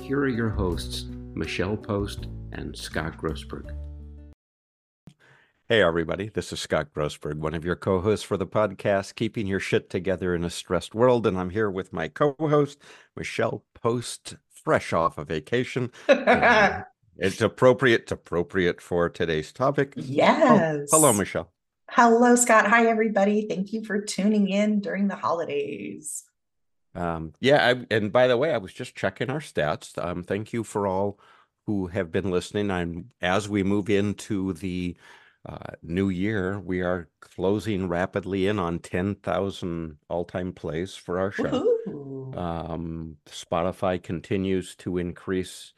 here are your hosts, Michelle Post and Scott Grossberg. Hey, everybody. This is Scott Grossberg, one of your co hosts for the podcast, Keeping Your Shit Together in a Stressed World. And I'm here with my co host, Michelle Post, fresh off a vacation. it's appropriate, it's appropriate for today's topic. Oh, yes. Oh, hello, Michelle. Hello, Scott. Hi, everybody. Thank you for tuning in during the holidays. Um, yeah, I, and by the way, I was just checking our stats. Um, thank you for all who have been listening. I'm as we move into the uh, new year, we are closing rapidly in on 10,000 all-time plays for our show. Um, Spotify continues to increase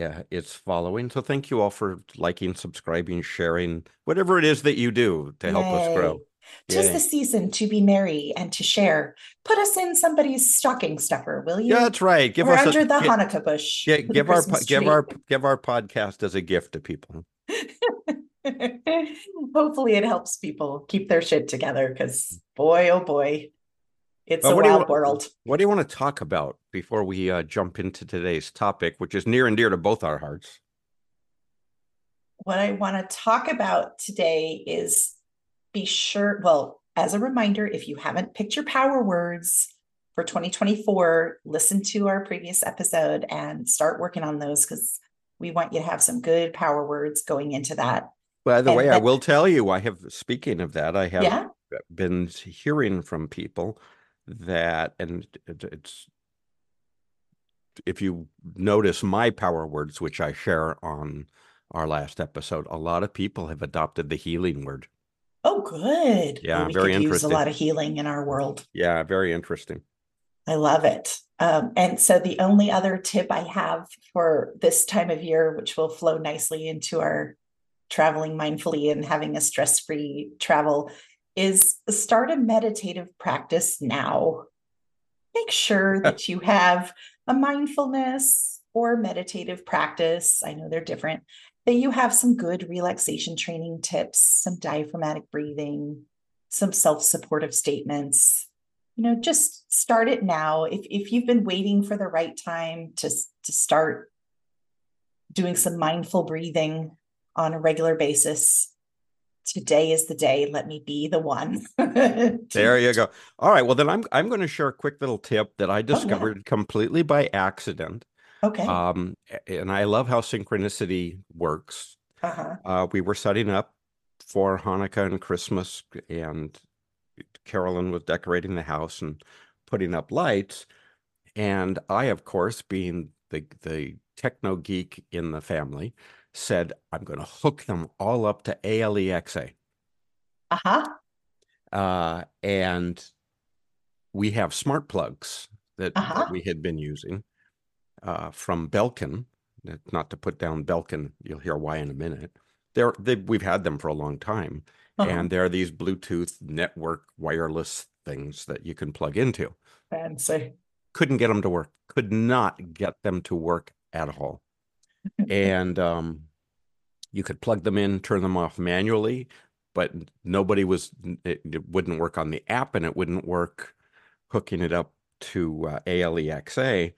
uh, its following. So thank you all for liking, subscribing, sharing, whatever it is that you do to help us grow. Tis yeah. the season to be merry and to share. Put us in somebody's stocking stuffer, will you? Yeah, that's right. Give or us under a, the Hanukkah bush. Yeah, give our give our give our podcast as a gift to people. Hopefully, it helps people keep their shit together. Because boy, oh boy, it's a wild world. What do you want to talk about before we uh, jump into today's topic, which is near and dear to both our hearts? What I want to talk about today is be sure, well, as a reminder, if you haven't picked your power words for 2024, listen to our previous episode and start working on those because we want you to have some good power words going into that. By the and way, that, I will tell you, I have, speaking of that, I have yeah? been hearing from people that, and it's, if you notice my power words, which I share on our last episode, a lot of people have adopted the healing word. Oh, good. Yeah, we very could interesting. Use a lot of healing in our world. Yeah, very interesting. I love it. Um, and so the only other tip I have for this time of year, which will flow nicely into our traveling mindfully and having a stress-free travel, is start a meditative practice now. Make sure that you have a mindfulness or meditative practice. I know they're different that you have some good relaxation training tips, some diaphragmatic breathing, some self-supportive statements. You know, just start it now. If if you've been waiting for the right time to to start doing some mindful breathing on a regular basis, today is the day. Let me be the one. there you go. All right. Well, then I'm I'm going to share a quick little tip that I discovered oh, yeah. completely by accident. Okay. Um, and I love how synchronicity works. Uh-huh. Uh, we were setting up for Hanukkah and Christmas, and Carolyn was decorating the house and putting up lights. And I, of course, being the the techno geek in the family, said, "I'm going to hook them all up to ALEXA." Uh-huh. Uh, and we have smart plugs that, uh-huh. that we had been using uh, from Belkin. Not to put down Belkin, you'll hear why in a minute. They're, they, we've had them for a long time, uh-huh. and there are these Bluetooth network wireless things that you can plug into. Fancy. Couldn't get them to work. Could not get them to work at all. and um, you could plug them in, turn them off manually, but nobody was. It, it, wouldn't work on the app, and it wouldn't work hooking it up to uh, ALEXA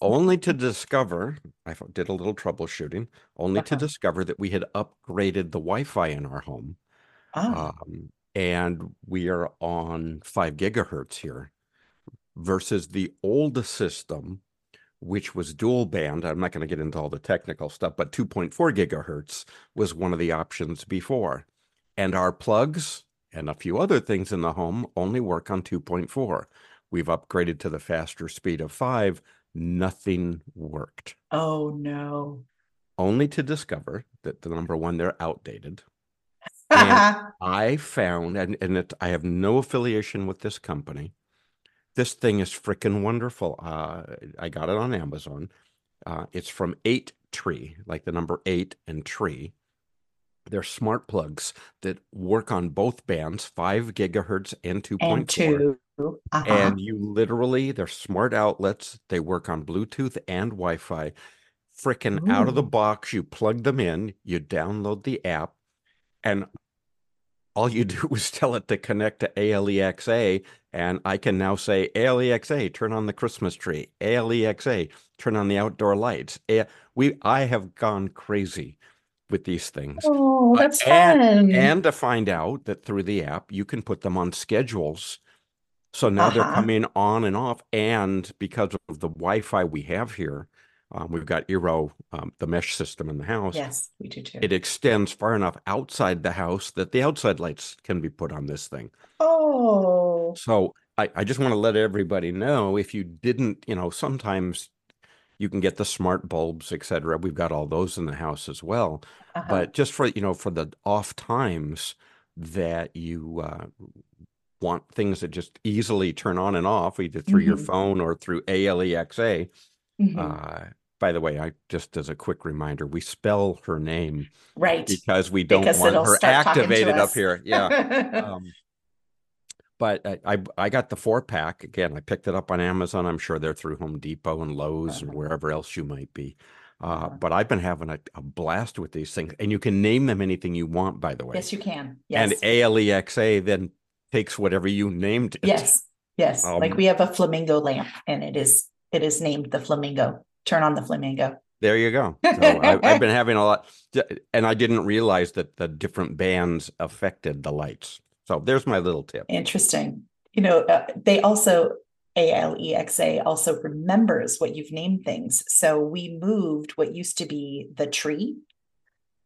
only to discover I did a little troubleshooting, only uh-huh. to discover that we had upgraded the Wi-Fi in our home. Oh. Um, and we are on five gigahertz here versus the old system, which was dual band. I'm not going to get into all the technical stuff, but 2.4 gigahertz was one of the options before. And our plugs and a few other things in the home only work on 2.4. We've upgraded to the faster speed of five nothing worked. Oh no. Only to discover that the number one, they're outdated. and I found, and, and it, I have no affiliation with this company. This thing is freaking wonderful. Uh, I got it on Amazon. Uh, it's from Eight tree, like the number eight and tree. They're smart plugs that work on both bands, five gigahertz and 2.4. And. Uh-huh. And you literally, they're smart outlets. They work on Bluetooth and Wi Fi. Freaking out of the box, you plug them in, you download the app, and all you do is tell it to connect to ALEXA. And I can now say, ALEXA, turn on the Christmas tree. ALEXA, turn on the outdoor lights. A- we, I have gone crazy with these things. Oh, Uh, and- fun. And to find out that through the app, you can put them on schedules. So now they're Uh-huh. coming on and off. And because of the Wi-Fi we have here, um, we've got Eero, um, the mesh system in the house. yes, we do too. It extends far enough outside the house that the outside lights can be put on this thing. oh, So I, I just want to let everybody know if you didn't, you know, sometimes you can get the smart bulbs, et cetera. We've got all those in the house as well. uh-huh. But just for, you know, for the off times that you uh, want things that just easily turn on and off, either through your Mhm. phone or through ALEXA. Mhm. Uh, by the way, I just as a quick reminder, we spell her name right. because we don't Because want her start talking to activated up here. Yeah. um, but I, I I got the four pack again. I picked it up on Amazon. I'm sure they're through Home Depot and Lowe's and Uh-huh. wherever else you might be. Uh, Uh-huh. but I've been having a, a blast with these things, and you can name them anything you want. By the way, yes, you can. Yes, and ALEXA then takes whatever you named it. Yes. Yes. like Um, we have a flamingo lamp and it is it is named the flamingo. Turn on the flamingo. There you go. So I, I've been having a lot, and I didn't realize that the different bands affected the lights. So there's my little tip. Interesting. You know, uh, they also ALEXA also remembers what you've named things. So we moved what used to be the tree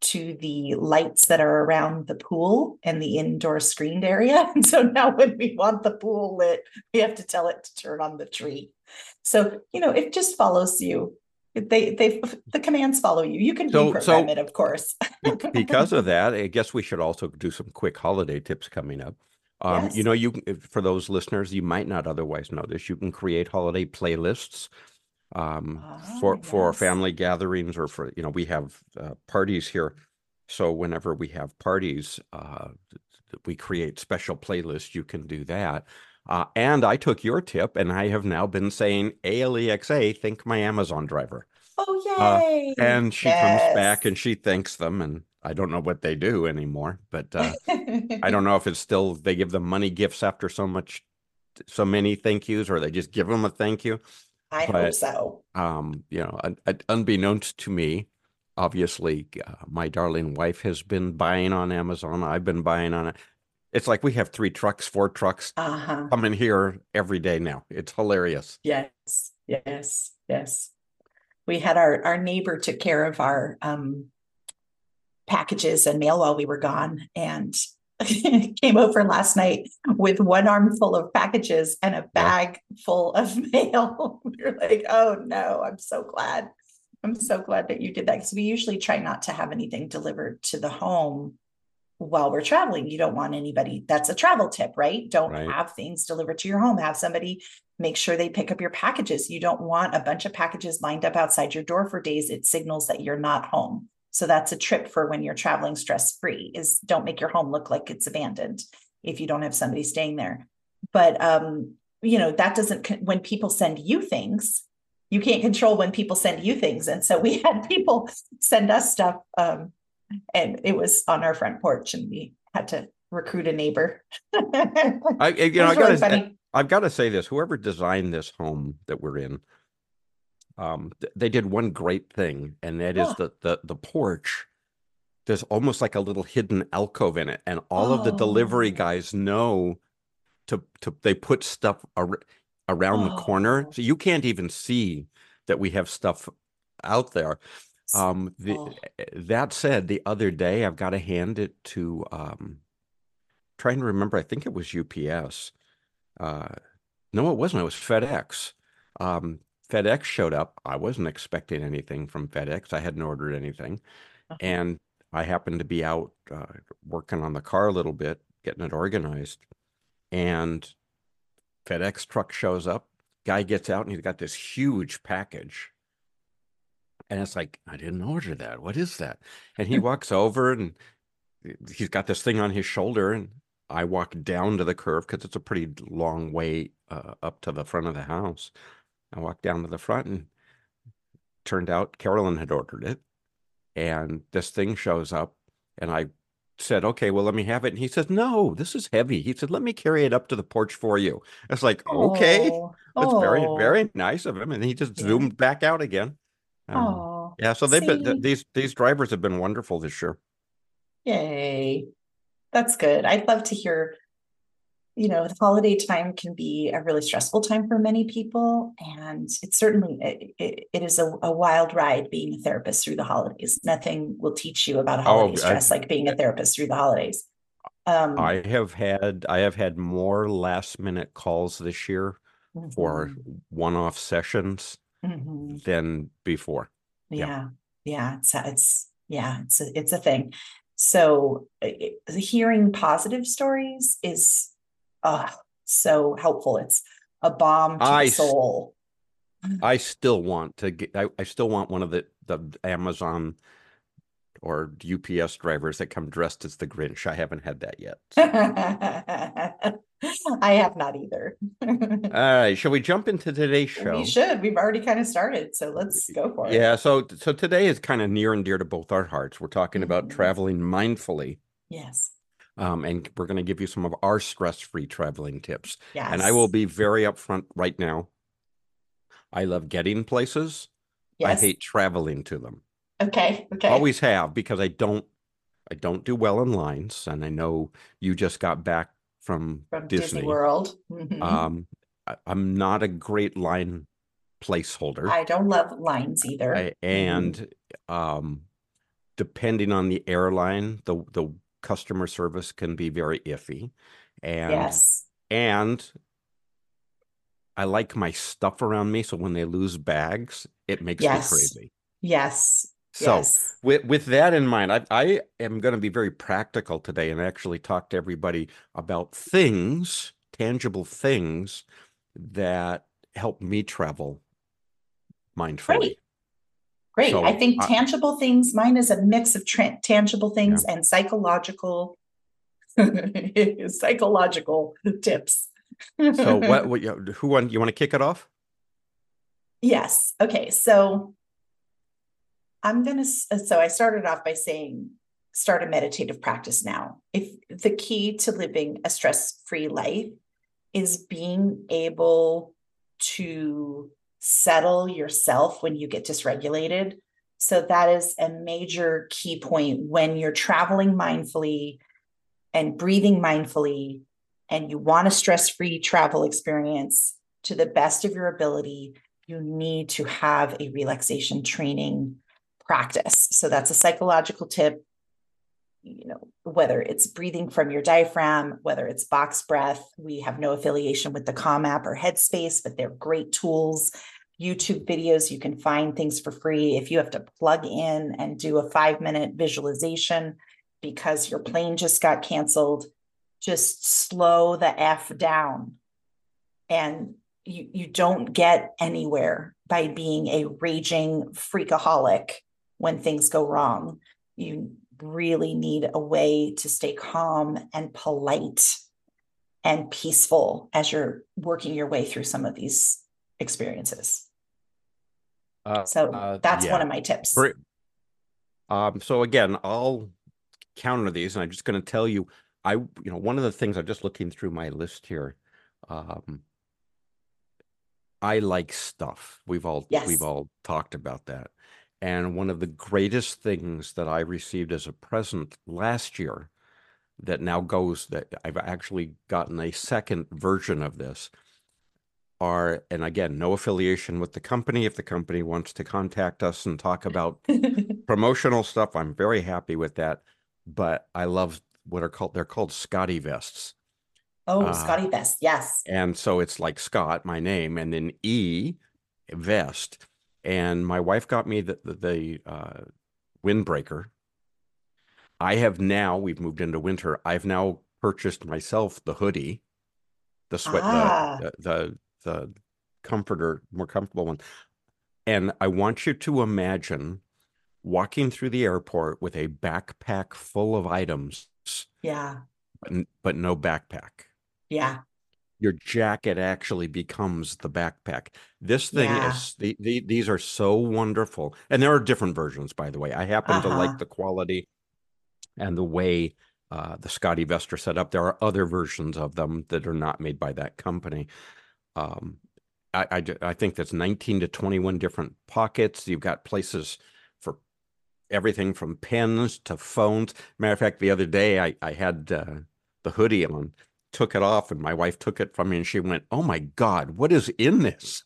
to the lights that are around the pool and the indoor screened area. And so now when we want the pool lit, we have to tell it to turn on the tree. So, you know, it just follows you. They they the commands follow you. You can So- reprogram so- it, of course. Because of that, I guess we should also do some quick holiday tips coming up. Um, Yes. You know, you for those listeners, you might not otherwise know this. You can create holiday playlists um, for Ah, for family gatherings or for you know we have uh, parties here. So whenever we have parties, uh, we create special playlists. You can do that. Uh, and I took your tip, and I have now been saying ALEXA, think my Amazon driver. Oh Uh, yay. And she comes back and she thanks them, and I don't know what they do anymore, but uh, I don't know if it's still they give them money gifts after so much, so many thank yous, or they just give them a thank you. I hope so. Um, you know, un- un- unbeknownst to me, obviously, uh, my darling wife has been buying on Amazon. I've been buying on it. It's like we have three trucks, four trucks Uh-huh. coming here every day now. It's hilarious. Yes, yes, yes. We had our our neighbor took care of our um packages and mail while we were gone and came over last night with one armful of packages and a bag full of mail. we are like, oh no, I'm so glad. I'm so glad that you did that because we usually try not to have anything delivered to the home while we're traveling. You don't want anybody, that's a travel tip, right? Don't Right. have things delivered to your home. Have somebody make sure they pick up your packages. You don't want a bunch of packages lined up outside your door for days. It signals that you're not home. So that's a trip for when you're traveling stress free is don't make your home look like it's abandoned if you don't have somebody staying there. But um, you know, that doesn't when people send you things, you can't control when people send you things. And so we had people send us stuff um and it was on our front porch and we had to recruit a neighbor. I, you know, I really gotta, I've got to say this: whoever designed this home that we're in, um, th- they did one great thing, and that is Oh. the the the porch. There's almost like a little hidden alcove in it, and all of the delivery Oh. guys know to to they put stuff ar- around the corner, Oh. so you can't even see that we have stuff out there. Um, the, Oh. that said, the other day I've got to hand it to um, trying to remember. I think it was UPS. Uh, no, it wasn't. It was FedEx. Um, FedEx showed up. I wasn't expecting anything from FedEx. I hadn't ordered anything, Uh-huh. and I happened to be out uh, working on the car a little bit, getting it organized, and FedEx truck shows up. Guy gets out and he's got this huge package. And it's like, I didn't order that. What is that? And he walks over and he's got this thing on his shoulder. And I walk down to the curve because it's a pretty long way uh, up to the front of the house. I walk down to the front and turned out Carolyn had ordered it. And this thing shows up and I said, okay, well, let me have it. And he says, no, this is heavy. He said, let me carry it up to the porch for you. It's like, okay, Oh, that's very, oh, very nice of him. And he just Yeah. zoomed back out again. Um, Oh, yeah, so they've been, th- see? these, these drivers have been wonderful this year. yay. That's good. I'd love to hear, you know, the holiday time can be a really stressful time for many people. And it's certainly, it, it, it is a, a wild ride being a therapist through the holidays. Nothing will teach you about holiday I- stress like being a therapist through the holidays. Um, I have had, I have had more last minute calls this year for mhm, one-off sessions mhm. than before. yeah. Yeah, yeah, it's it's yeah, it's a, it's a thing. So it- hearing positive stories is uh so helpful. It's a bomb to I the soul. I still want to get, I, I still want one of the, the Amazon or UPS drivers that come dressed as the Grinch. I haven't had that yet. I have not either. All right, shall we jump into today's show? We should. We've already kind of started, so let's go for it. Yeah, so so today is kind of near and dear to both our hearts. We're talking about Mhm. traveling mindfully, Yes. um, and we're going to give you some of our stress-free traveling tips. Yes. And I will be very upfront right now. I love getting places. Yes. I hate traveling to them. Okay. Okay. Always have because I don't I don't do well in lines, and I know you just got back from from Disney. Disney World. Mhm. Um, I, I'm not a great line placeholder. I don't love lines either. I- and um, depending on the airline, the the customer service can be very iffy, and Yes. and I like my stuff around me, so when they lose bags, it makes Yes. me crazy. Yes. So yes. with with that in mind, I I am going to be very practical today and actually talk to everybody about things, tangible things that help me travel mindfully. Great. Great. So, I think tangible things, mine is a mix of tra- tangible things and psychological psychological tips. So what, what you- who want you want to kick it off? Yes. Okay. So I'm going to, uh, so I started off by saying start a meditative practice now. If the key to living a stress free life is being able to settle yourself when you get dysregulated. So that is a major key point when you're traveling mindfully and breathing mindfully and you want a stress-free travel experience to the best of your ability, you need to have a relaxation training practice. So that's a psychological tip. You know, whether it's breathing from your diaphragm, whether it's box breath, we have no affiliation with the Calm app or Headspace, but they're great tools. YouTube videos, you can find things for free. If you have to plug in and do a five minute visualization because your plane just got canceled, just slow the F down. And you, you don't get anywhere by being a raging freakaholic when things go wrong. You really need a way to stay calm and polite and peaceful as you're working your way through some of these experiences. Uh, So uh, that's yeah. one of my tips. Great. Um, so again, I'll counter these, and I'm just going to tell you, I, you know, one of the things I'm just looking through my list here. Um, I like stuff. We've all Yes. we've all talked about that. And one of the greatest things that I received as a present last year that now goes that I've actually gotten a second version of this are, and again, no affiliation with the company. If the company wants to contact us and talk about promotional stuff, I'm very happy with that. But I love what are called, they're called SCOTTeVESTs. oh, Uh, SCOTTeVEST. Yes. And so it's like Scott, my name, and then E, vest. And my wife got me the the, the uh, windbreaker. I have now, we've moved into winter. I've now purchased myself the hoodie, the sweat, Ah. the, the the the comforter, more comfortable one. And I want you to imagine walking through the airport with a backpack full of items, Yeah. but, but no backpack. Yeah. Your jacket actually becomes the backpack. This thing Yeah. is the, the, these are so wonderful. And there are different versions, by the way. I happen to Uh-huh. like the quality and the way uh, the SCOTTeVEST are set up. There are other versions of them that are not made by that company. Um, I, I, I think that's 19 to 21 different pockets. You've got places for everything from pens to phones. Matter of fact, the other day I, I had uh, the hoodie on, took it off, and my wife took it from me and she went, Oh my God, what is in this?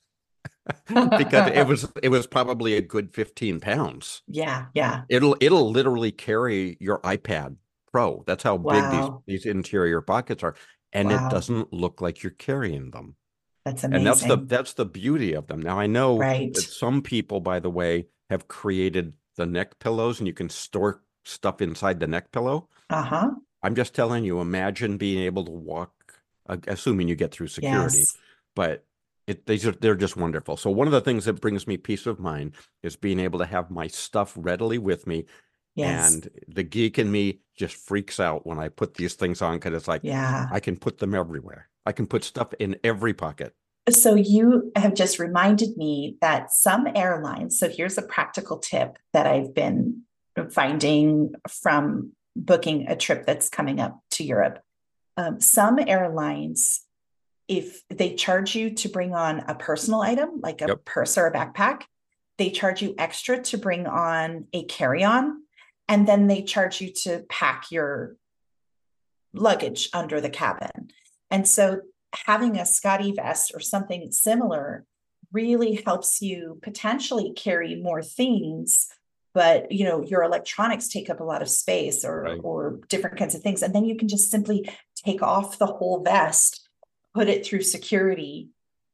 because it was it was probably a good 15 pounds. Yeah. Yeah. It'll it'll literally carry your iPad Pro. That's how Wow. big these these interior pockets are. And Wow. it doesn't look like you're carrying them. That's amazing. And that's the that's the beauty of them. Now I know Right. that some people, by the way, have created the neck pillows and you can store stuff inside the neck pillow. uh-huh. I'm just telling you, imagine being able to walk, uh, assuming you get through security, Yes. but it these are they're just wonderful. So one of the things that brings me peace of mind is being able to have my stuff readily with me. Yes. And the geek in me just freaks out when I put these things on because it's like yeah. I can put them everywhere. I can put stuff in every pocket. So you have just reminded me that some airlines, so here's a practical tip that I've been finding from booking a trip that's coming up to Europe. Um, some airlines, if they charge you to bring on a personal item like a Yep. purse or a backpack, they charge you extra to bring on a carry-on, and then they charge you to pack your luggage under the cabin. And so having a SCOTTeVEST or something similar really helps you potentially carry more things but you know your electronics take up a lot of space or Right. or different kinds of things and then you can just simply take off the whole vest put it through security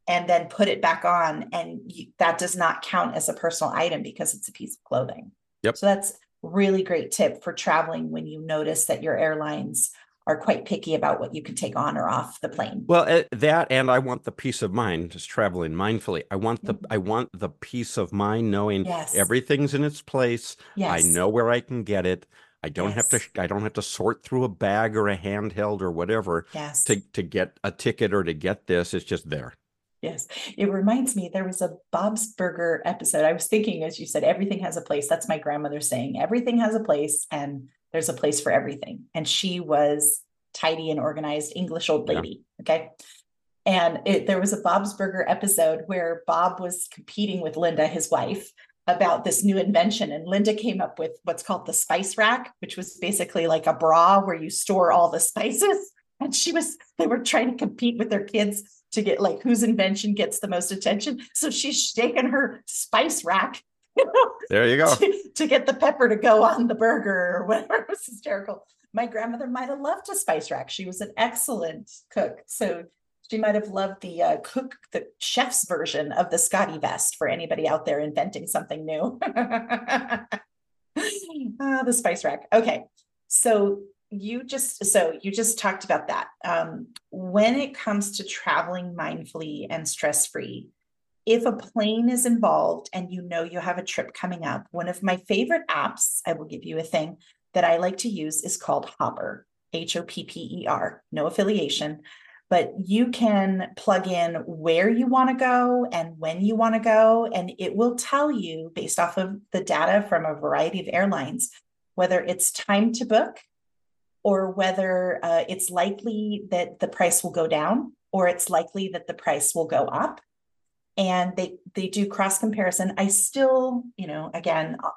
and then put it back on and you, that does not count as a personal item because it's a piece of clothing Yep. so that's really great tip for traveling when you notice that your airlines are quite picky about what you can take on or off the plane Well, uh, that and I want the peace of mind, just traveling mindfully. I want the Mhm. I want the peace of mind knowing yes everything's in its place. I know where I can get it. I don't have to I don't have to sort through a bag or a handheld or whatever yes to to get a ticket or to get this. It's just there. Yes, it reminds me there was a Bob's Burger episode. I was thinking, as you said, everything has a place. That's my grandmother saying, everything has a place and there's a place for everything. And she was tidy and organized English old Yeah. lady. Okay. And it, there was a Bob's Burger episode where Bob was competing with Linda, his wife, about this new invention. And Linda came up with what's called the spice rack, which was basically like a bra where you store all the spices. And she was, they were trying to compete with their kids to get like whose invention gets the most attention. So she's shaking her spice rack you know, There you go. to, to get the pepper to go on the burger or whatever. It was hysterical. My grandmother might have loved a spice rack. She was an excellent cook. So she might have loved the uh, cook, the chef's version of the SCOTTeVEST for anybody out there inventing something new. Ah, the spice rack. Okay. So you just so you just talked about that. Um, when it comes to traveling mindfully and stress-free, if a plane is involved and you know you have a trip coming up, one of my favorite apps, I will give you a thing that I like to use is called Hopper, H O P P E R, no affiliation. But you can plug in where you want to go and when you want to go, and it will tell you based off of the data from a variety of airlines whether it's time to book or whether uh, it's likely that the price will go down or it's likely that the price will go up and they they do cross comparison. I still you know again uh,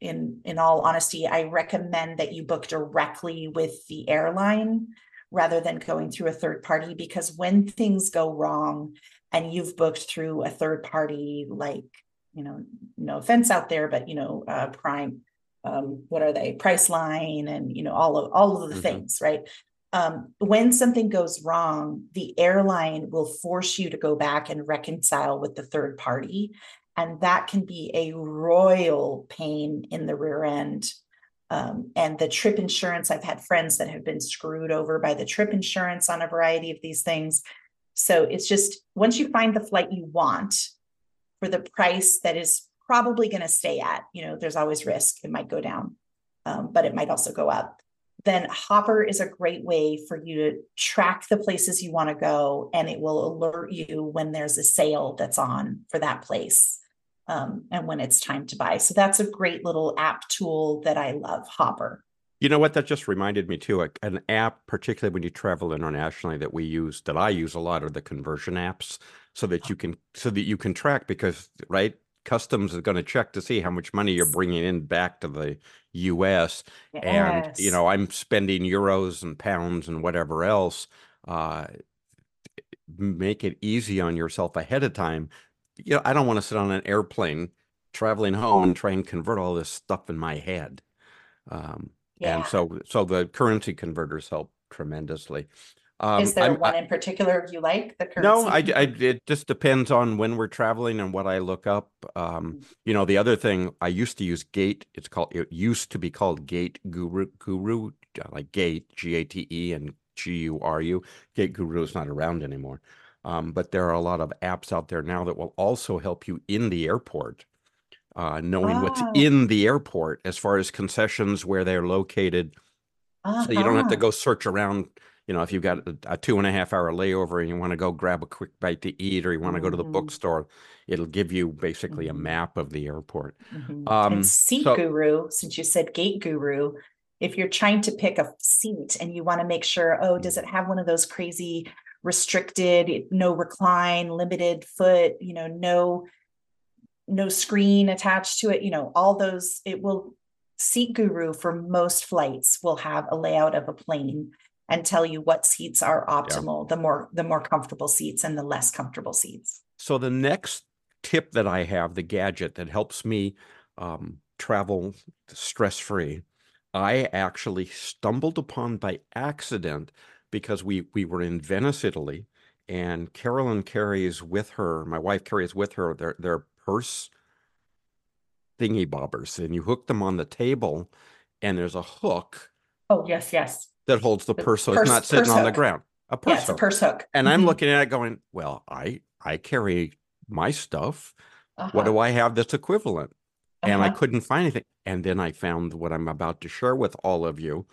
in in all honesty i recommend that you book directly with the airline rather than going through a third party because when things go wrong and you've booked through a third party like you know no offense out there but you know uh prime um what are they? Priceline and you know all of all of the Mhm. things right um, when something goes wrong, the airline will force you to go back and reconcile with the third party. And that can be a royal pain in the rear end. Um, and the trip insurance, I've had friends that have been screwed over by the trip insurance on a variety of these things. So it's just once you find the flight you want, for the price that is probably going to stay at, you know, there's always risk. It might go down, um, but it might also go up. Then Hopper is a great way for you to track the places you want to go, and it will alert you when there's a sale that's on for that place um, and when it's time to buy. So that's a great little app tool that I love, Hopper. You know what? That just reminded me too. An app, particularly when you travel internationally, that we use, that I use a lot, are the conversion apps, so that you can, so that you can track because, right, customs is going to check to see how much money you're bringing in back to the U.S. Yes. And you know, I'm spending euros and pounds and whatever else. Uh, make it easy on yourself ahead of time. You know, I don't want to sit on an airplane traveling home and try and convert all this stuff in my head. Um, yeah. And so, so the currency converters help tremendously. Um, Is there I'm, one in particular you like? The? No, I, I, it just depends on when we're traveling and what I look up. Um, mm. you know, the other thing I used to use Gate. It's called. It used to be called Gate Guru. Guru, like Gate, G A T E, and G U R U. Gate Guru is not around anymore. Um, but there are a lot of apps out there now that will also help you in the airport uh, knowing what's ah. in the airport as far as concessions where they're located. So you don't have to uh-huh. go search around. You know, if you've got a, two and a half hour layover and you want to go grab a quick bite to eat, or you want to go to the mm-hmm. bookstore, it'll give you basically a mm-hmm. map of the airport. Mhm. Um, And seat so guru, since you said gate guru, if you're trying to pick a seat and you want to make sure, oh, does it have one of those crazy restricted, no recline, limited foot, you know, no no screen attached to it, you know, all those, it will SeatGuru for most flights will have a layout of a plane and tell you what seats are optimal, yeah. the more the more comfortable seats and the less comfortable seats. So the next tip that I have, the gadget that helps me um, travel stress free, I actually stumbled upon by accident because we we were in Venice, Italy, and Carolyn carries with her, my wife carries with her their their purse thingy bobbers and you hook them on the table and there's a hook Oh, yes, yes. That holds the purse so it's not sitting on the ground. A purse Yes, a purse hook. And I'm Mhm. looking at it going, well, I I carry my stuff. What do uh-huh. I have that's equivalent? And I uh-huh. couldn't find anything. And then I found what I'm about to share with all of you.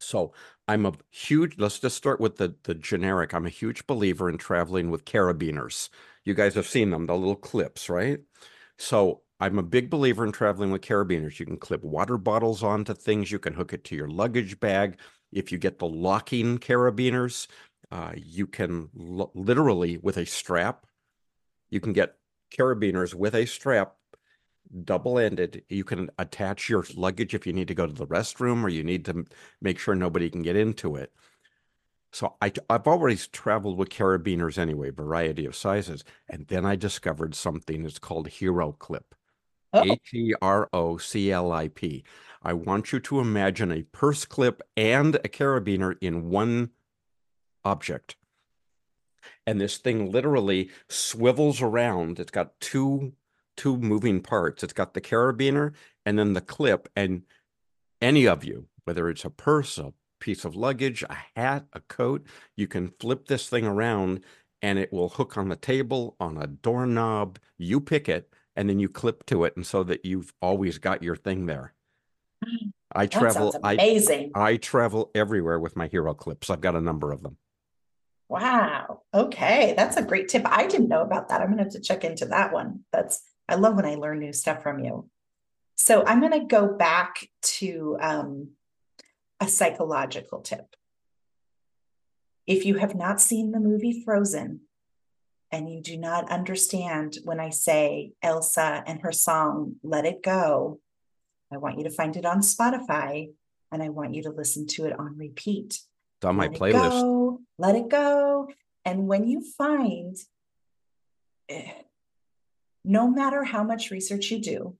So I'm a huge, let's just start with the the generic. I'm a huge believer in traveling with carabiners. You guys have seen them, the little clips, right? So I'm a big believer in traveling with carabiners. You can clip water bottles onto things. You can hook it to your luggage bag. If you get the locking carabiners, uh, you can literally with a strap, you can get carabiners with a strap double-ended. You can attach your luggage if you need to go to the restroom or you need to make sure nobody can get into it. So I, I've always traveled with carabiners anyway, variety of sizes. And then I discovered something that's called HeroClip. Oh. H E R O C L I P. I want you to imagine a purse clip and a carabiner in one object. And this thing literally swivels around. It's got two two moving parts. It's got the carabiner and then the clip. And any of you, whether it's a purse, a piece of luggage, a hat, a coat. You can flip this thing around and it will hook on the table, on a doorknob. You pick it and then you clip to it. And so that you've always got your thing there. I that travel. amazing. I, I travel everywhere with my HeroClips. I've got a number of them. Wow. Okay. That's a great tip. I didn't know about that. I'm going to have to check into that one. That's, I love when I learn new stuff from you. So I'm going to go back to um, a psychological tip. If you have not seen the movie Frozen and you do not understand when I say Elsa and her song, Let It Go, I want you to find it on Spotify and I want you to listen to it on repeat. It's on my let playlist. It go, let it go. And when you find, eh, no matter how much research you do,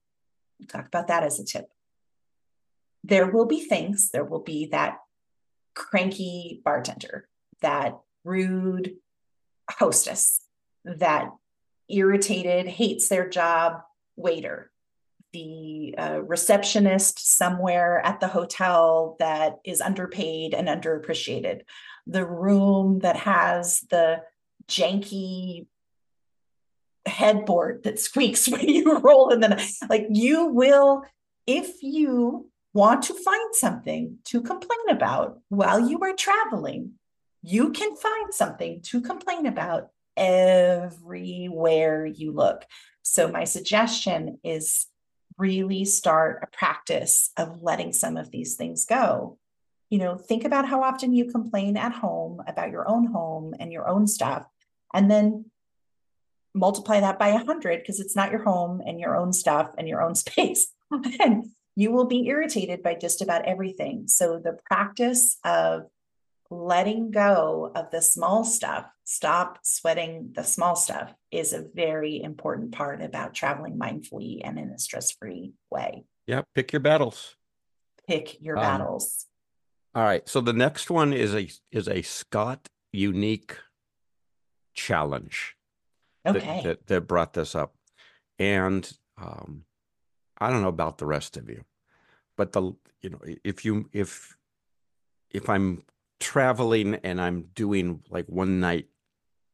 we'll talk about that as a tip there will be things, there will be that cranky bartender, that rude hostess, that irritated, hates their job waiter, the uh, receptionist somewhere at the hotel that is underpaid and underappreciated, the room that has the janky headboard that squeaks when you roll in the night. Like you will, if you want to find something to complain about while you are traveling, you can find something to complain about everywhere you look. So, my suggestion is really start a practice of letting some of these things go. You know, think about how often you complain at home about your own home and your own stuff, and then multiply that by a hundred because it's not your home and your own stuff and your own space. and you will be irritated by just about everything. So the practice of letting go of the small stuff, stop sweating the small stuff is a very important part about traveling mindfully and in a stress-free way. Yeah, pick your battles. Pick your Um, battles. All right. So the next one is a is a Scott unique challenge. that- Okay. that, that brought this up. And um, I don't know about the rest of you, but the you know if you if if I'm traveling and I'm doing like one night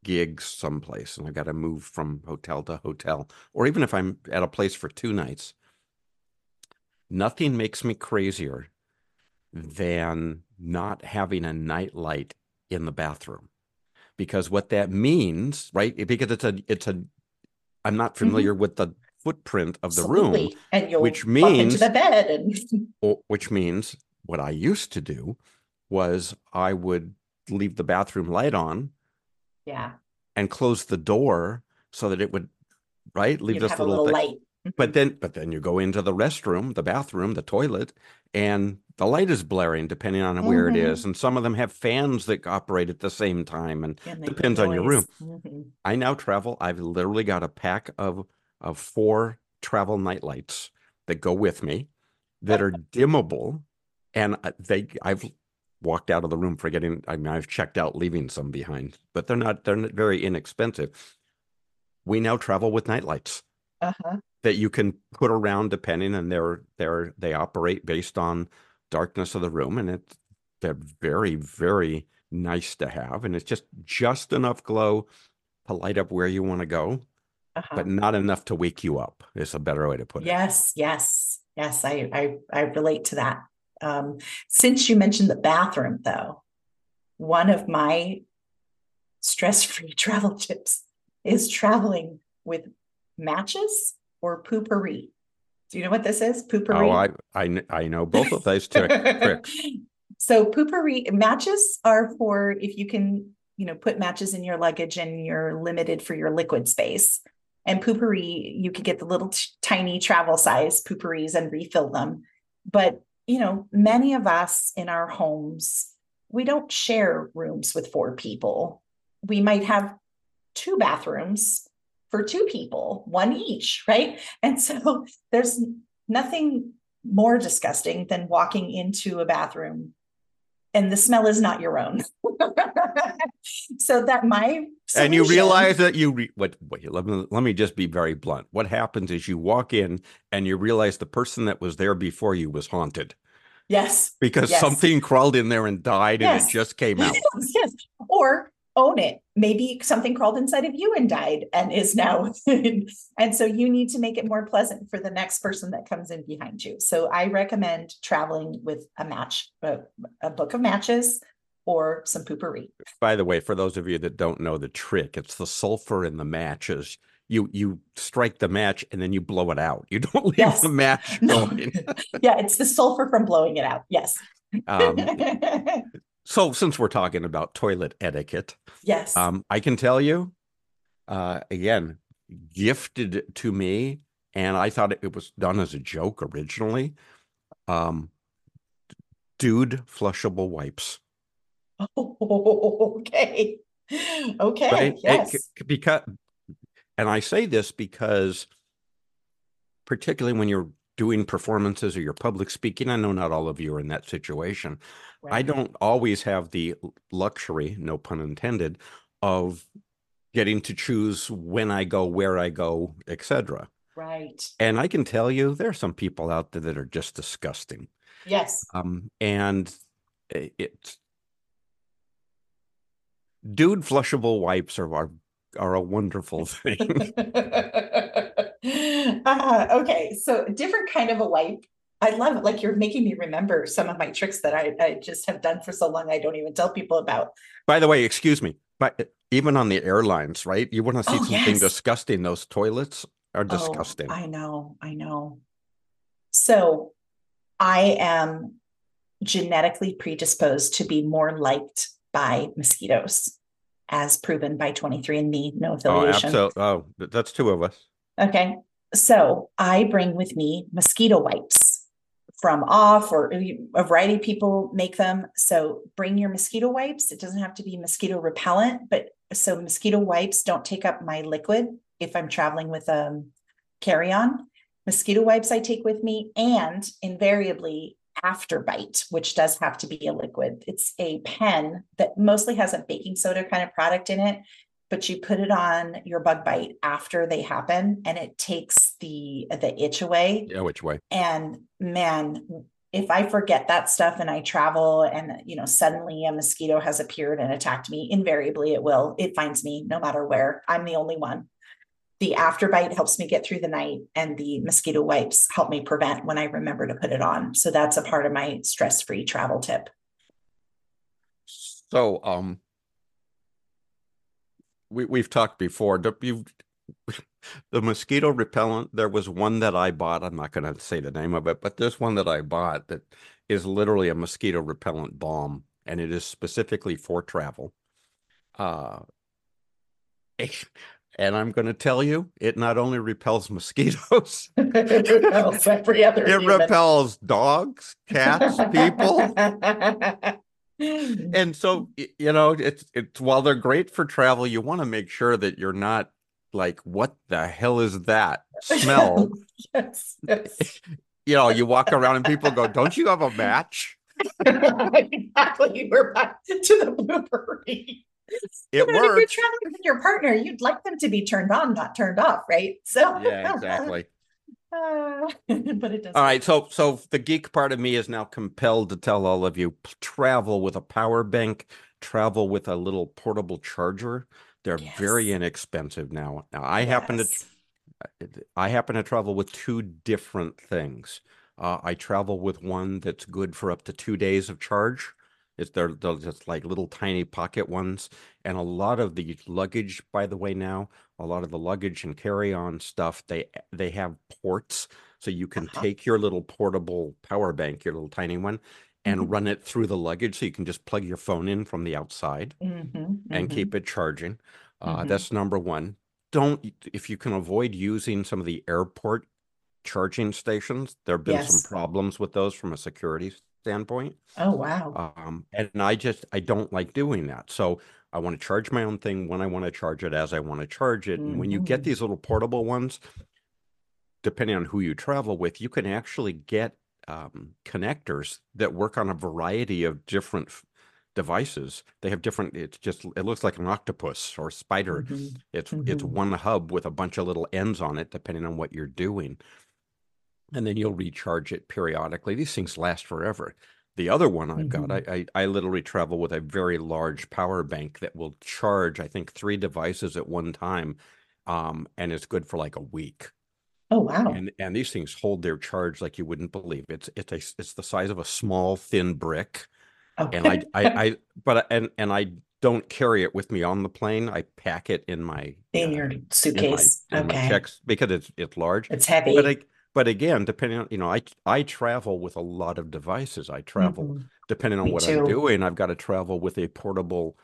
gigs someplace and I got to move from hotel to hotel, or even if I'm at a place for two nights, nothing makes me crazier than not having a night light in the bathroom. Because what that means right because it's a it's a i'm not mm-hmm. familiar with the footprint of the room And you'll which means- the bed and which means what i used to do was i would leave the bathroom light on yeah, and close the door so that it would right leave you'd this a little, little light. but then but then you go into the restroom the bathroom the toilet and the light is blaring depending on where it is and some of them have fans that operate at the same time and make depends on your room. Mhm. I now travel. I've literally got a pack of of four travel night lights that go with me that are dimmable, and uh, they I've walked out of the room forgetting. I mean, I've checked out, leaving some behind, but they're not. They're not very inexpensive. We now travel with night lights Uh-huh. that you can put around depending, and they're they're they operate based on darkness of the room, and it's they're very very nice to have, and it's just just enough glow to light up where you want to go, Uh-huh. but not enough to wake you up. Is a better way to put it. Yes, yes, yes. I I I relate to that. Um, since you mentioned the bathroom, though, one of my stress-free travel tips is traveling with matches or Poo-Pourri. Do you know what this is? Poo-Pourri. Oh, I I I know both of those trick, tricks. So Poo-Pourri matches are for if you can, you know, put matches in your luggage and you're limited for your liquid space. And Poo-Pourri, you could get the little t- tiny travel size Poo-Pourris and refill them. But, you know, many of us in our homes, we don't share rooms with four people. We might have two bathrooms for two people, one each, right? And so there's nothing more disgusting than walking into a bathroom and the smell is not your own. so that my And you realize that you re- what wait, let me let me just be very blunt. What happens is you walk in and you realize the person that was there before you was haunted yes because Yes. something crawled in there and died and it just came out. yes, yes. Or own it. Maybe something crawled inside of you and died and is now. and so you need to make it more pleasant for the next person that comes in behind you. So I recommend traveling with a match, a, a book of matches or some Poo-Pourri. By the way, for those of you that don't know the trick, it's the sulfur in the matches. You you strike the match and then you blow it out. You don't leave Yes. the match going. yeah, it's the sulfur from blowing it out. Yes. Um, so since we're talking about toilet etiquette, yes. um, I can tell you, uh, again, gifted to me, and I thought it was done as a joke originally. Um, dude, flushable wipes. okay. Okay. right? It- Yes. c- because, and I say this because, particularly when you're doing performances or you're public speaking, I know not all of you are in that situation. I don't always have the luxury, no pun intended, of getting to choose when I go, where I go, etc. Right. And I can tell you, there are some people out there that are just disgusting. Yes. Um, and it's dude flushable wipes are, are are a wonderful thing. uh, okay, so different kind of a wipe. I love it. Like you're making me remember some of my tricks that I, I just have done for so long. I don't even tell people about. By the way, excuse me, but even on the airlines, right? You want to see Oh, something yes. disgusting? Those toilets are Oh, disgusting. I know, I know. So I am genetically predisposed to be more liked by mosquitoes, as proven by 23andMe, no oh, affiliation. absolutely. Oh, that's two of us. Okay, so I bring with me mosquito wipes from off or a variety of people make them. So bring your mosquito wipes. It doesn't have to be mosquito repellent, but so mosquito wipes don't take up my liquid if I'm traveling with um carry-on. Mosquito wipes I take with me and invariably after bite, which does have to be a liquid. It's a pen that mostly has a baking soda kind of product in it but you put it on your bug bite after they happen and it takes the the itch away Yeah, which way? and man if i forget that stuff and i travel and you know suddenly a mosquito has appeared and attacked me invariably it will it finds me no matter where i'm the only one the after bite helps me get through the night and the mosquito wipes help me prevent when i remember to put it on so that's a part of my stress-free travel tip So, um, we we've talked before. You, the mosquito repellent. There was one that I bought. I'm not going to say the name of it, but there's one that I bought that is literally a mosquito repellent balm, and it is specifically for travel. Uh, and I'm going to tell you, it not only repels mosquitoes, It repels every other it human. repels dogs, cats, people. and so you know it's it's while they're great for travel you want to make sure that you're not like what the hell is that smell yes, yes. you know you walk around and people go don't you have a match exactly. We're back to the blueberry. It You know, If you're traveling with your partner, you'd like them to be turned on, not turned off, right? So yeah exactly Uh, but it does. all right so so the geek part of me is now compelled to tell all of you travel with a power bank travel with a little portable charger they're very inexpensive now now i happen to I happen to travel with two different things. Uh, I travel with one that's good for up to two days of charge. It's they're, they're just like little tiny pocket ones, and a lot of the luggage, by the way, now a lot of the luggage and carry-on stuff they they have ports, so you can Uh-huh. take your little portable power bank, your little tiny one, and Mhm. run it through the luggage, so you can just plug your phone in from the outside Mhm, and mhm. keep it charging. Uh, Mhm. That's number one. Don't, if you can avoid using some of the airport charging stations, there have been some problems with those from a security standpoint. Oh wow. Um, and I just, I don't like doing that. So I want to charge my own thing when I want to charge it as I want to charge it. And when you get Mhm. these little portable ones, depending on who you travel with, you can actually get um, connectors that work on a variety of different f- devices. They have different, it's just, it looks like an octopus or spider. Mhm. It's it's Mhm. one hub with a bunch of little ends on it, depending on what you're doing. And then you'll recharge it periodically. These things last forever. The other one I've got, I, I I literally travel with a very large power bank that will charge, I think, three devices at one time. Um, and it's good for like a week. Oh wow. And and these things hold their charge like you wouldn't believe. It's it's a it's the size of a small thin brick. And I I, I but and and I don't carry it with me on the plane. I pack it in my in uh, your in my, suitcase. in my okay. checks because it's it's large. It's heavy. But I, but again, depending on you know, I I travel with a lot of devices. I travel Mhm. depending on Me what I'm doing. I've got to travel with a portable,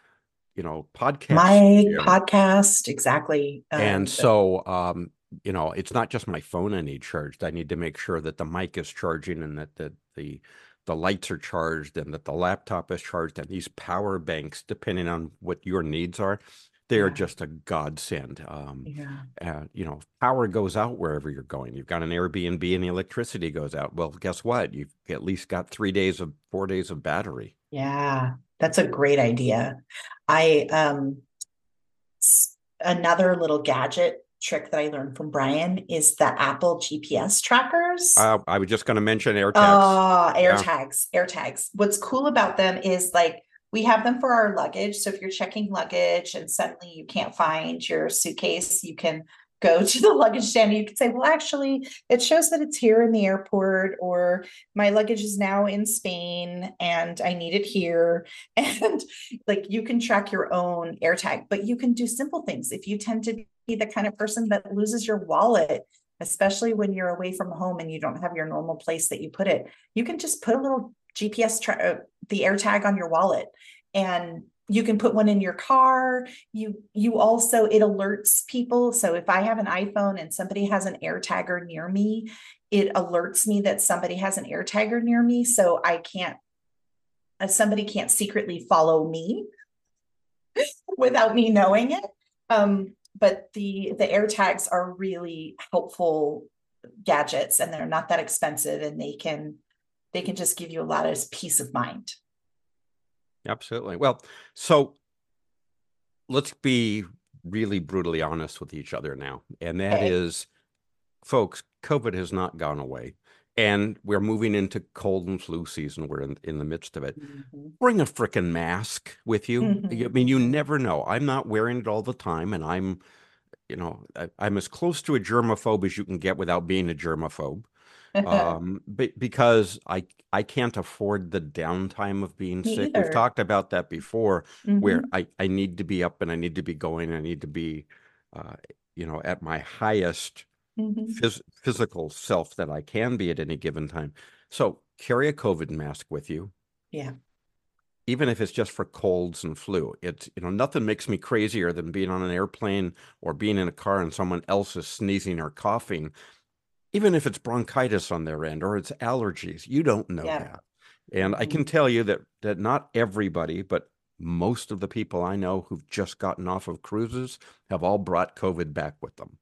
you know, podcast. My studio. podcast, exactly. and um, so um, you know, it's not just my phone I need charged. I need to make sure that the mic is charging and that the the the lights are charged and that the laptop is charged and these power banks, depending on what your needs are, they are just a godsend. Um, yeah. uh, you know, power goes out wherever you're going. You've got an Airbnb and the electricity goes out. Well, guess what? You've at least got three days of four days of battery. Yeah, that's a great idea. I um another little gadget trick that I learned from Brian is the Apple GPS trackers. Uh, I was just going to mention AirTags. Oh, air Yeah. tags, air tags. What's cool about them is like we have them for our luggage. So if you're checking luggage and suddenly you can't find your suitcase, you can go to the luggage stand. You can say, well, actually, it shows that it's here in the airport, or my luggage is now in Spain and I need it here. And like you can track your own AirTag, but you can do simple things. If you tend to be the kind of person that loses your wallet, especially when you're away from home and you don't have your normal place that you put it, you can just put a little GPS, tra- uh, the AirTag on your wallet. And you can put one in your car. You you also it alerts people. So if i have an iphone and somebody has an air tagger near me it alerts me that somebody has an air tagger near me. So i can't uh, somebody can't secretly follow me without me knowing it. Um, but the the air tags are really helpful gadgets and they're not that expensive and they can they can just give you a lot of peace of mind Absolutely. Well, so let's be really brutally honest with each other now. And that Okay. is, folks, COVID has not gone away. And we're moving into cold and flu season. We're in, in the midst of it. Mhm. Bring a freaking mask with you. I mean, you never know. I'm not wearing it all the time. And I'm, you know, I, I'm as close to a germaphobe as you can get without being a germaphobe um be- because i i can't afford the downtime of being Me sick either. we've talked about that before where Mhm. i i need to be up and i need to be going i need to be uh you know at my highest Mhm. phys- physical self that i can be at any given time so carry a covid mask with you Yeah. even if it's just for colds and flu it's you know nothing makes me crazier than being on an airplane or being in a car and someone else is sneezing or coughing even if it's bronchitis on their end or it's allergies you don't know Yeah. that. And i can tell you that that not everybody but most of the people i know who've just gotten off of cruises have all brought covid back with them.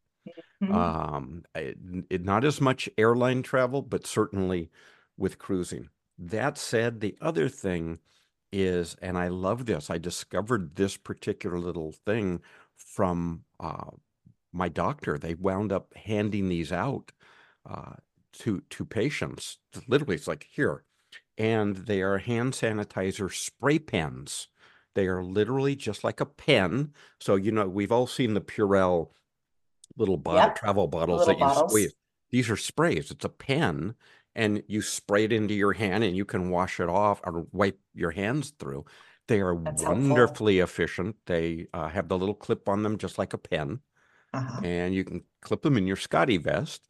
Mhm. um it- not as much airline travel but certainly with cruising. That said the other thing is and i love this i discovered this particular little thing from uh, my doctor. They wound up handing these out uh, to to patients literally it's like here and they are hand sanitizer spray pens. They are literally just like a pen. So you know we've all seen the purell little bottle Yep, travel bottles little that you squeeze. These are sprays. It's a pen and you spray it into your hand and you can wash it off or wipe your hands through. They are That's helpful. wonderfully efficient. They uh, have the little clip on them just like a pen Uh-huh. and you can clip them in your SCOTTeVEST,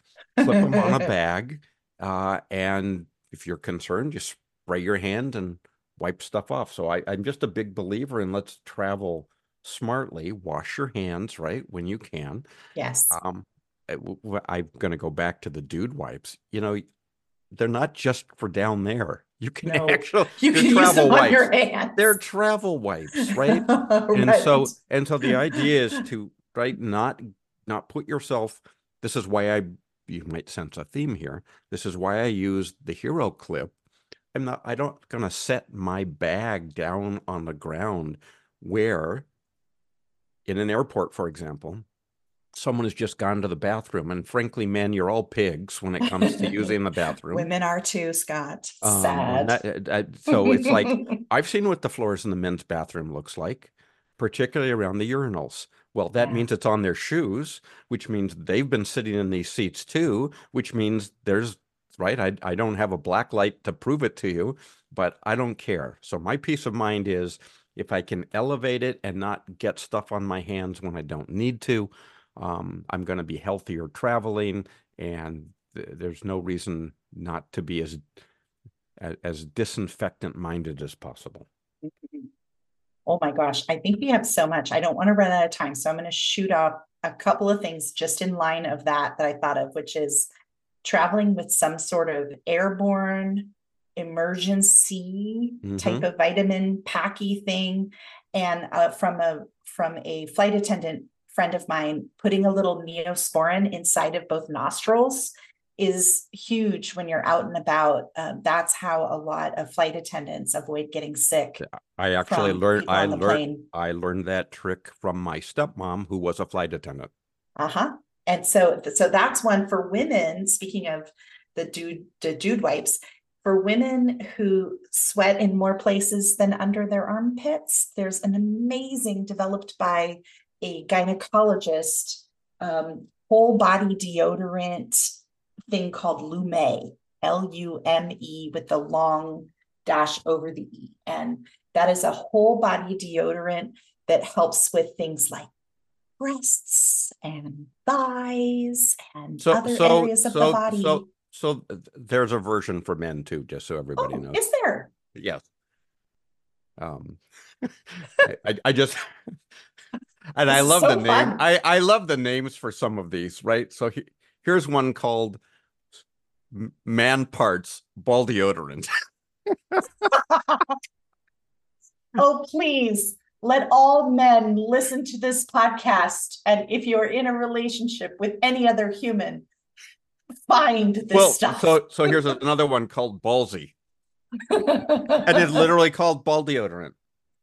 clip them on a bag, uh, and if you're concerned, just spray your hand and wipe stuff off. So I, I'm just a big believer in let's travel smartly, wash your hands right when you can. Yes. Um, I- w- I'm going to go back to the dude wipes. You know, they're not just for down there. You can No, actually You can use travel them on wipes. your hands. They're travel wipes, right? and so Right. and so the idea is to right not not put yourself this is why i you might sense a theme here this is why i use the HeroClip i'm not i don't gonna set my bag down on the ground where in an airport for example someone has just gone to the bathroom and frankly men you're all pigs when it comes to using the bathroom Women are too, Scott. Um, Sad. that- uh, so it's like I've seen what the floors in the men's bathroom looks like, particularly around the urinals. Well, that Yeah. means it's on their shoes, which means they've been sitting in these seats too, which means there's right. I I don't have a black light to prove it to you, but I don't care. So my peace of mind is if I can elevate it and not get stuff on my hands when I don't need to, um, I'm going to be healthier traveling, and th- there's no reason not to be as a- as disinfectant minded as possible. Oh my gosh, I think we have so much. I don't want to run out of time, so I'm going to shoot off a couple of things just in line of that that I thought of, which is traveling with some sort of airborne emergency type of vitamin packy thing, and uh, from a from a flight attendant friend of mine, putting a little neosporin inside of both nostrils is huge when you're out and about. Um, that's how a lot of flight attendants avoid getting sick. I actually learned I learned plane. I learned that trick from my stepmom who was a flight attendant. Uh-huh. And so so that's one for women, speaking of the dude the dude wipes, for women who sweat in more places than under their armpits, there's an amazing developed by a gynecologist um, whole body deodorant thing called Lume, L U M E, with the long dash over the E. And that is a whole body deodorant that helps with things like breasts and thighs and So other so areas of the body. so so there's a version for men too, just so everybody oh, knows. is there? Yes. Um, I, I, I just, and I This is love so the name. fun. I, I love the names for some of these, right? So he, here's one called Man Parts Ball Deodorant. Oh, please let all men listen to this podcast. And if you're in a relationship with any other human, find this well, stuff. so so here's another one called Ballsy, and it's literally called ball deodorant.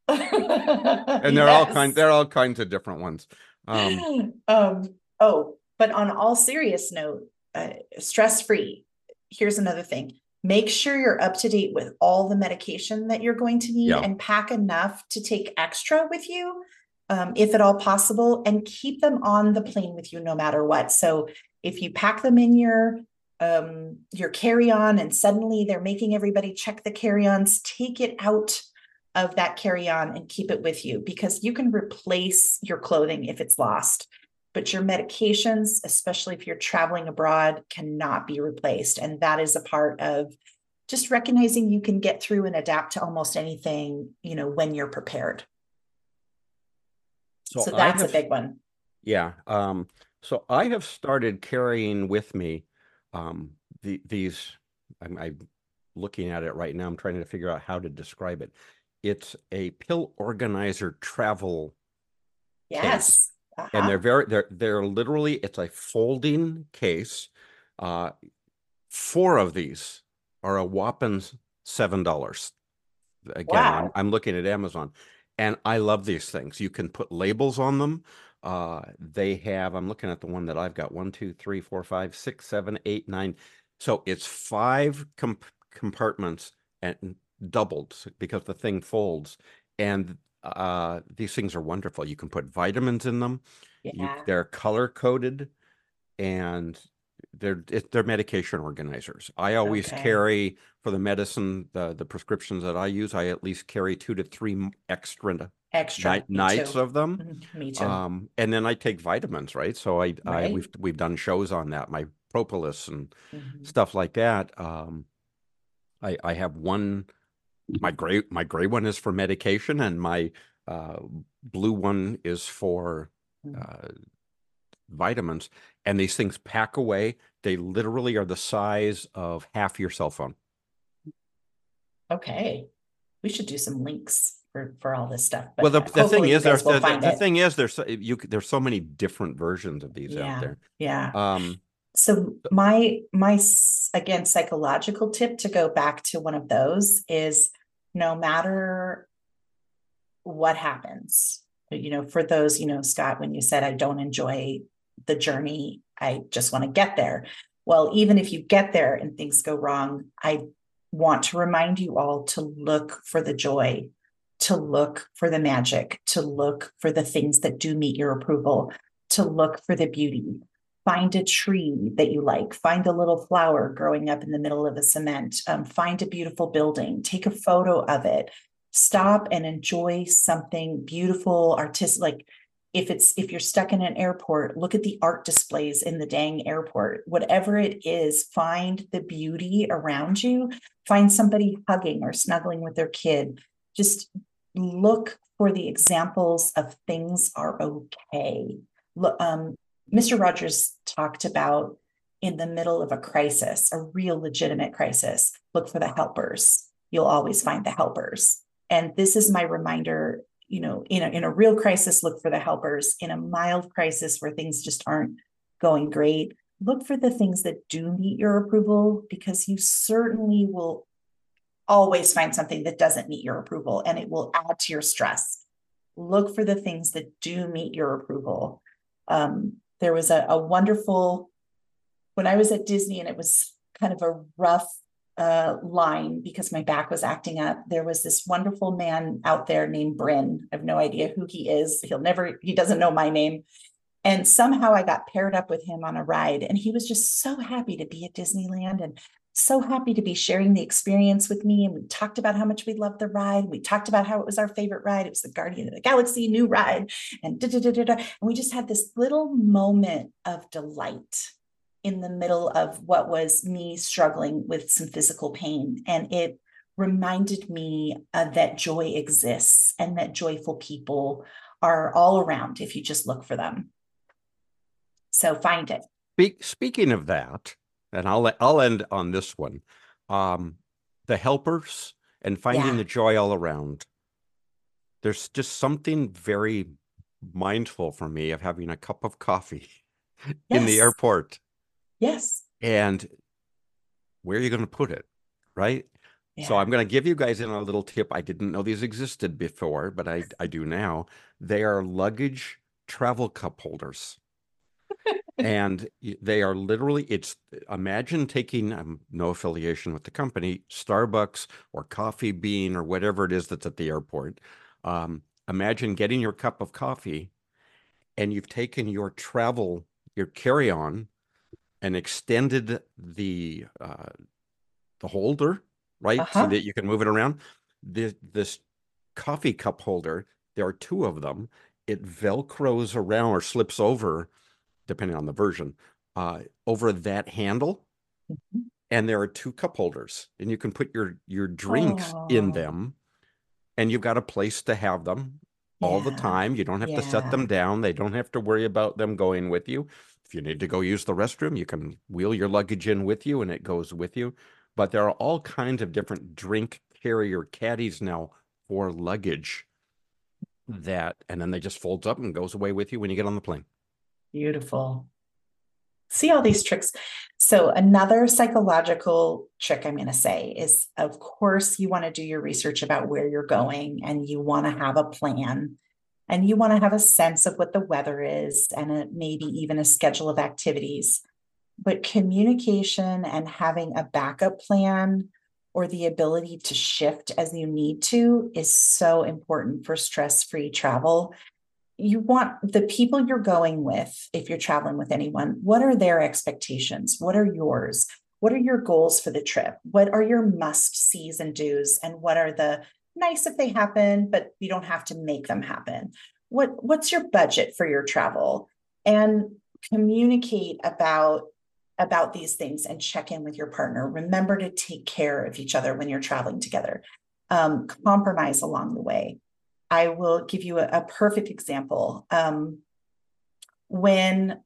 And they're all kind, they're all kinds of different ones. Um, um, oh, but on all serious note, uh, stress free. Here's another thing. Make sure you're up to date with all the medication that you're going to need Yeah. and pack enough to take extra with you, um, if at all possible, and keep them on the plane with you no matter what. So if you pack them in your um your carry-on and suddenly they're making everybody check the carry-ons, take it out of that carry-on and keep it with you because you can replace your clothing if it's lost. But your medications, especially if you're traveling abroad, cannot be replaced. And that is a part of just recognizing you can get through and adapt to almost anything, you know, when you're prepared. so So, that's have- a big one. Yeah. Um, so I have started carrying with me um, the, these. I'm, I'm looking at it right now. I'm trying to figure out how to describe it. It's a pill organizer travel, Yes. and Uh-huh. they're very they're they're literally it's a folding case. Uh, four of these are a whopping seven dollars. Again, I'm, I'm looking at Amazon, and I love these things. You can put labels on them. Uh, they have. I'm looking at the one that I've got. One, two, three, four, five, six, seven, eight, nine. So it's five comp- compartments and doubled because the thing folds. And uh, these things are wonderful. You can put vitamins in them. You, yeah. they're color coded, and they're it, they're medication organizers. I always Okay. carry for the medicine, the the prescriptions that I use. I at least carry two to three extra Extra. night, nights too. of them. Mhm, Me too. Um, and then I take vitamins, right? So I, I we've we've done shows on that, my propolis and Mhm. stuff like that. Um, I I have one, my gray my gray one is for medication, and my uh, blue one is for Mm. uh, vitamins. And these things pack away. They literally are the size of half your cell phone. Okay. We should do some links for, for all this stuff. Well, the, the thing is, there's the, the, the thing is, there's so- you there's so many different versions of these Yeah. out there. Yeah. Um, So my my again psychological tip to go back to one of those is no matter what happens, you know, for those, you know, Scott, when you said I don't enjoy the journey, I just want to get there. Well, even if you get there and things go wrong, I want to remind you all to look for the joy, to look for the magic, to look for the things that do meet your approval, to look for the beauty find a tree that you like find a little flower growing up in the middle of a cement um, find a beautiful building take a photo of it. Stop and enjoy something beautiful artistic like if it's if you're stuck in an airport look at the art displays in the dang airport. Whatever it is find the beauty around you. Find somebody hugging or snuggling with their kid. Just look for the examples of things are okay. Um, Mr. Rogers talked about in the middle of a crisis, a real legitimate crisis, look for the helpers. You'll always find the helpers. And this is my reminder, you know, in a, in a real crisis, look for the helpers. In a mild crisis where things just aren't going great, look for the things that do meet your approval because you certainly will always find something that doesn't meet your approval and it will add to your stress. Look for the things that do meet your approval. Um, there was a, a wonderful when I was at Disney and it was kind of a rough uh, line because my back was acting up. There was this wonderful man out there named Bryn. I have no idea who he is. He'll never, he doesn't know my name. And somehow I got paired up with him on a ride, and he was just so happy to be at Disneyland and so happy to be sharing the experience with me. And we talked about how much we loved the ride. We talked about how it was our favorite ride. It was the Guardian of the Galaxy new ride. And, da, da, da, da, da. and we just had this little moment of delight in the middle of what was me struggling with some physical pain. And it reminded me uh, that joy exists and that joyful people are all around if you just look for them. So find it. Speak, speaking of that, and I'll I'll end on this one. Um, the helpers and finding Yeah. the joy all around. There's just something very mindful for me of having a cup of coffee in the airport Yes. and where are you going to put it, right? So I'm going to give you guys in a little tip. I didn't know these existed before, but I I do now. They are luggage travel cup holders. And they are literally it's imagine taking um, no affiliation with the company starbucks or coffee bean or whatever it is that's at the airport um, imagine getting your cup of coffee and you've taken your travel your carry-on and extended the uh, the holder right so Uh-huh. that you can move it around this this coffee cup holder there are two of them it velcros around or slips over depending on the version uh, over that handle. Mhm. and there are two cup holders and you can put your your drinks in Oh. them and you've got a place to have them all the time. You don't have to set them down. They don't have to worry about them going with you. If you need to go use the restroom you can wheel your luggage in with you and it goes with you. But there are all kinds of different drink carrier caddies now for luggage that and then they just folds up and goes away with you when you get on the plane Beautiful. See all these tricks. So, another psychological trick I'm going to say is of course, you want to do your research about where you're going and you want to have a plan and you want to have a sense of what the weather is and a, maybe even a schedule of activities. But communication and having a backup plan or the ability to shift as you need to is so important for stress free travel you want the people you're going with, if you're traveling with anyone, what are their expectations? What are yours? What are your goals for the trip? What are your must sees and do's? And what are the nice if they happen, but you don't have to make them happen? What what's your budget for your travel? And communicate about about these things and check in with your partner. Remember to take care of each other when you're traveling together. Um, compromise along the way. I will give you a, a perfect example. Um, when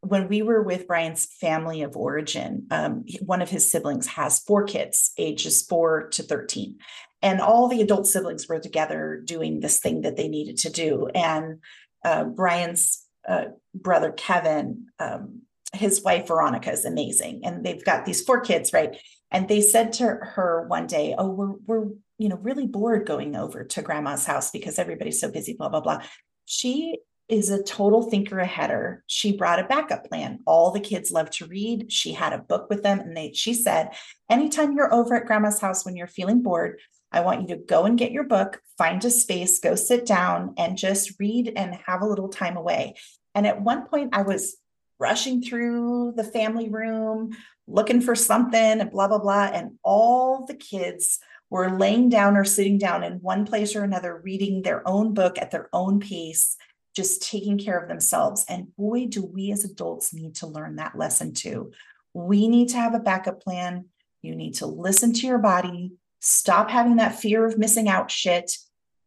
when we were with Brian's family of origin, um, one of his siblings has four kids, ages four to 13. And all the adult siblings were together doing this thing that they needed to do. And uh, Brian's uh, brother, Kevin, um, his wife, Veronica, is amazing. And they've got these four kids, right? And they said to her one day, Oh, we're, we're, you know, really bored going over to grandma's house because everybody's so busy, blah, blah, blah. She is a total thinker aheader. She brought a backup plan. All the kids love to read. She had a book with them. And they, she said, anytime you're over at grandma's house when you're feeling bored, I want you to go and get your book, find a space, go sit down and just read and have a little time away. And at one point, I was rushing through the family room, looking for something and blah, blah, blah. And all the kids were laying down or sitting down in one place or another, reading their own book at their own pace, just taking care of themselves. And boy, do we as adults need to learn that lesson too. We need to have a backup plan. You need to listen to your body, stop having that fear of missing out shit.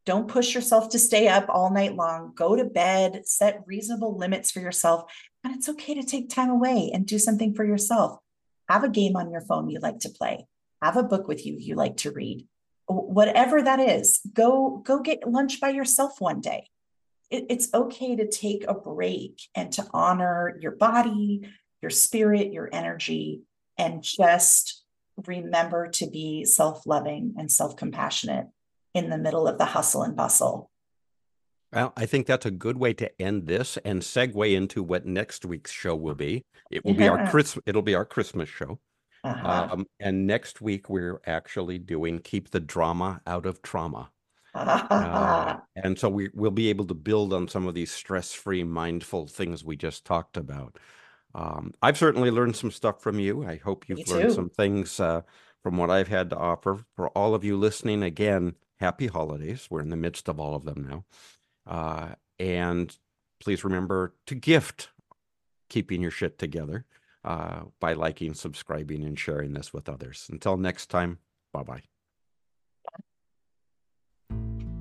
Don't push yourself to stay up all night long. Go to bed, set reasonable limits for yourself. And it's okay to take time away and do something for yourself. Have a game on your phone you like to play. Have a book with you you like to read. Whatever that is, go go get lunch by yourself one day. It- it's okay to take a break and to honor your body, your spirit, your energy, and just remember to be self-loving and self-compassionate in the middle of the hustle and bustle. Well, I think that's a good way to end this and segue into what next week's show will be. It will be our Yeah. Chris. It'll be our Christmas show. Uh-huh. Um, and next week, we're actually doing Keep the Drama Out of Trauma. Uh, and so we, we'll be able to build on some of these stress free, mindful things we just talked about. Um, I've certainly learned some stuff from you. I hope you've learned some things uh, from what I've had to offer. For all of you listening, again, happy holidays. We're in the midst of all of them now. Uh, and please remember to gift keeping your shit together uh, by liking, subscribing, and sharing this with others. Until next time, bye bye.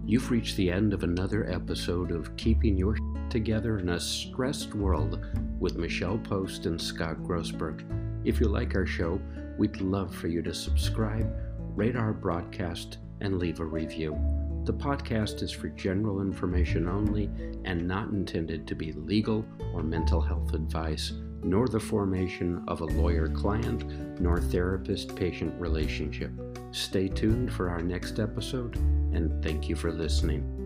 You've reached the end of another episode of Keeping Your Together in a Stressed World with Michelle Post and Scott Grossberg. If you like our show, we'd love for you to subscribe, rate our broadcast, and leave a review. The podcast is for general information only and not intended to be legal or mental health advice, nor the formation of a lawyer client nor therapist patient relationship. Stay tuned for our next episode, and thank you for listening.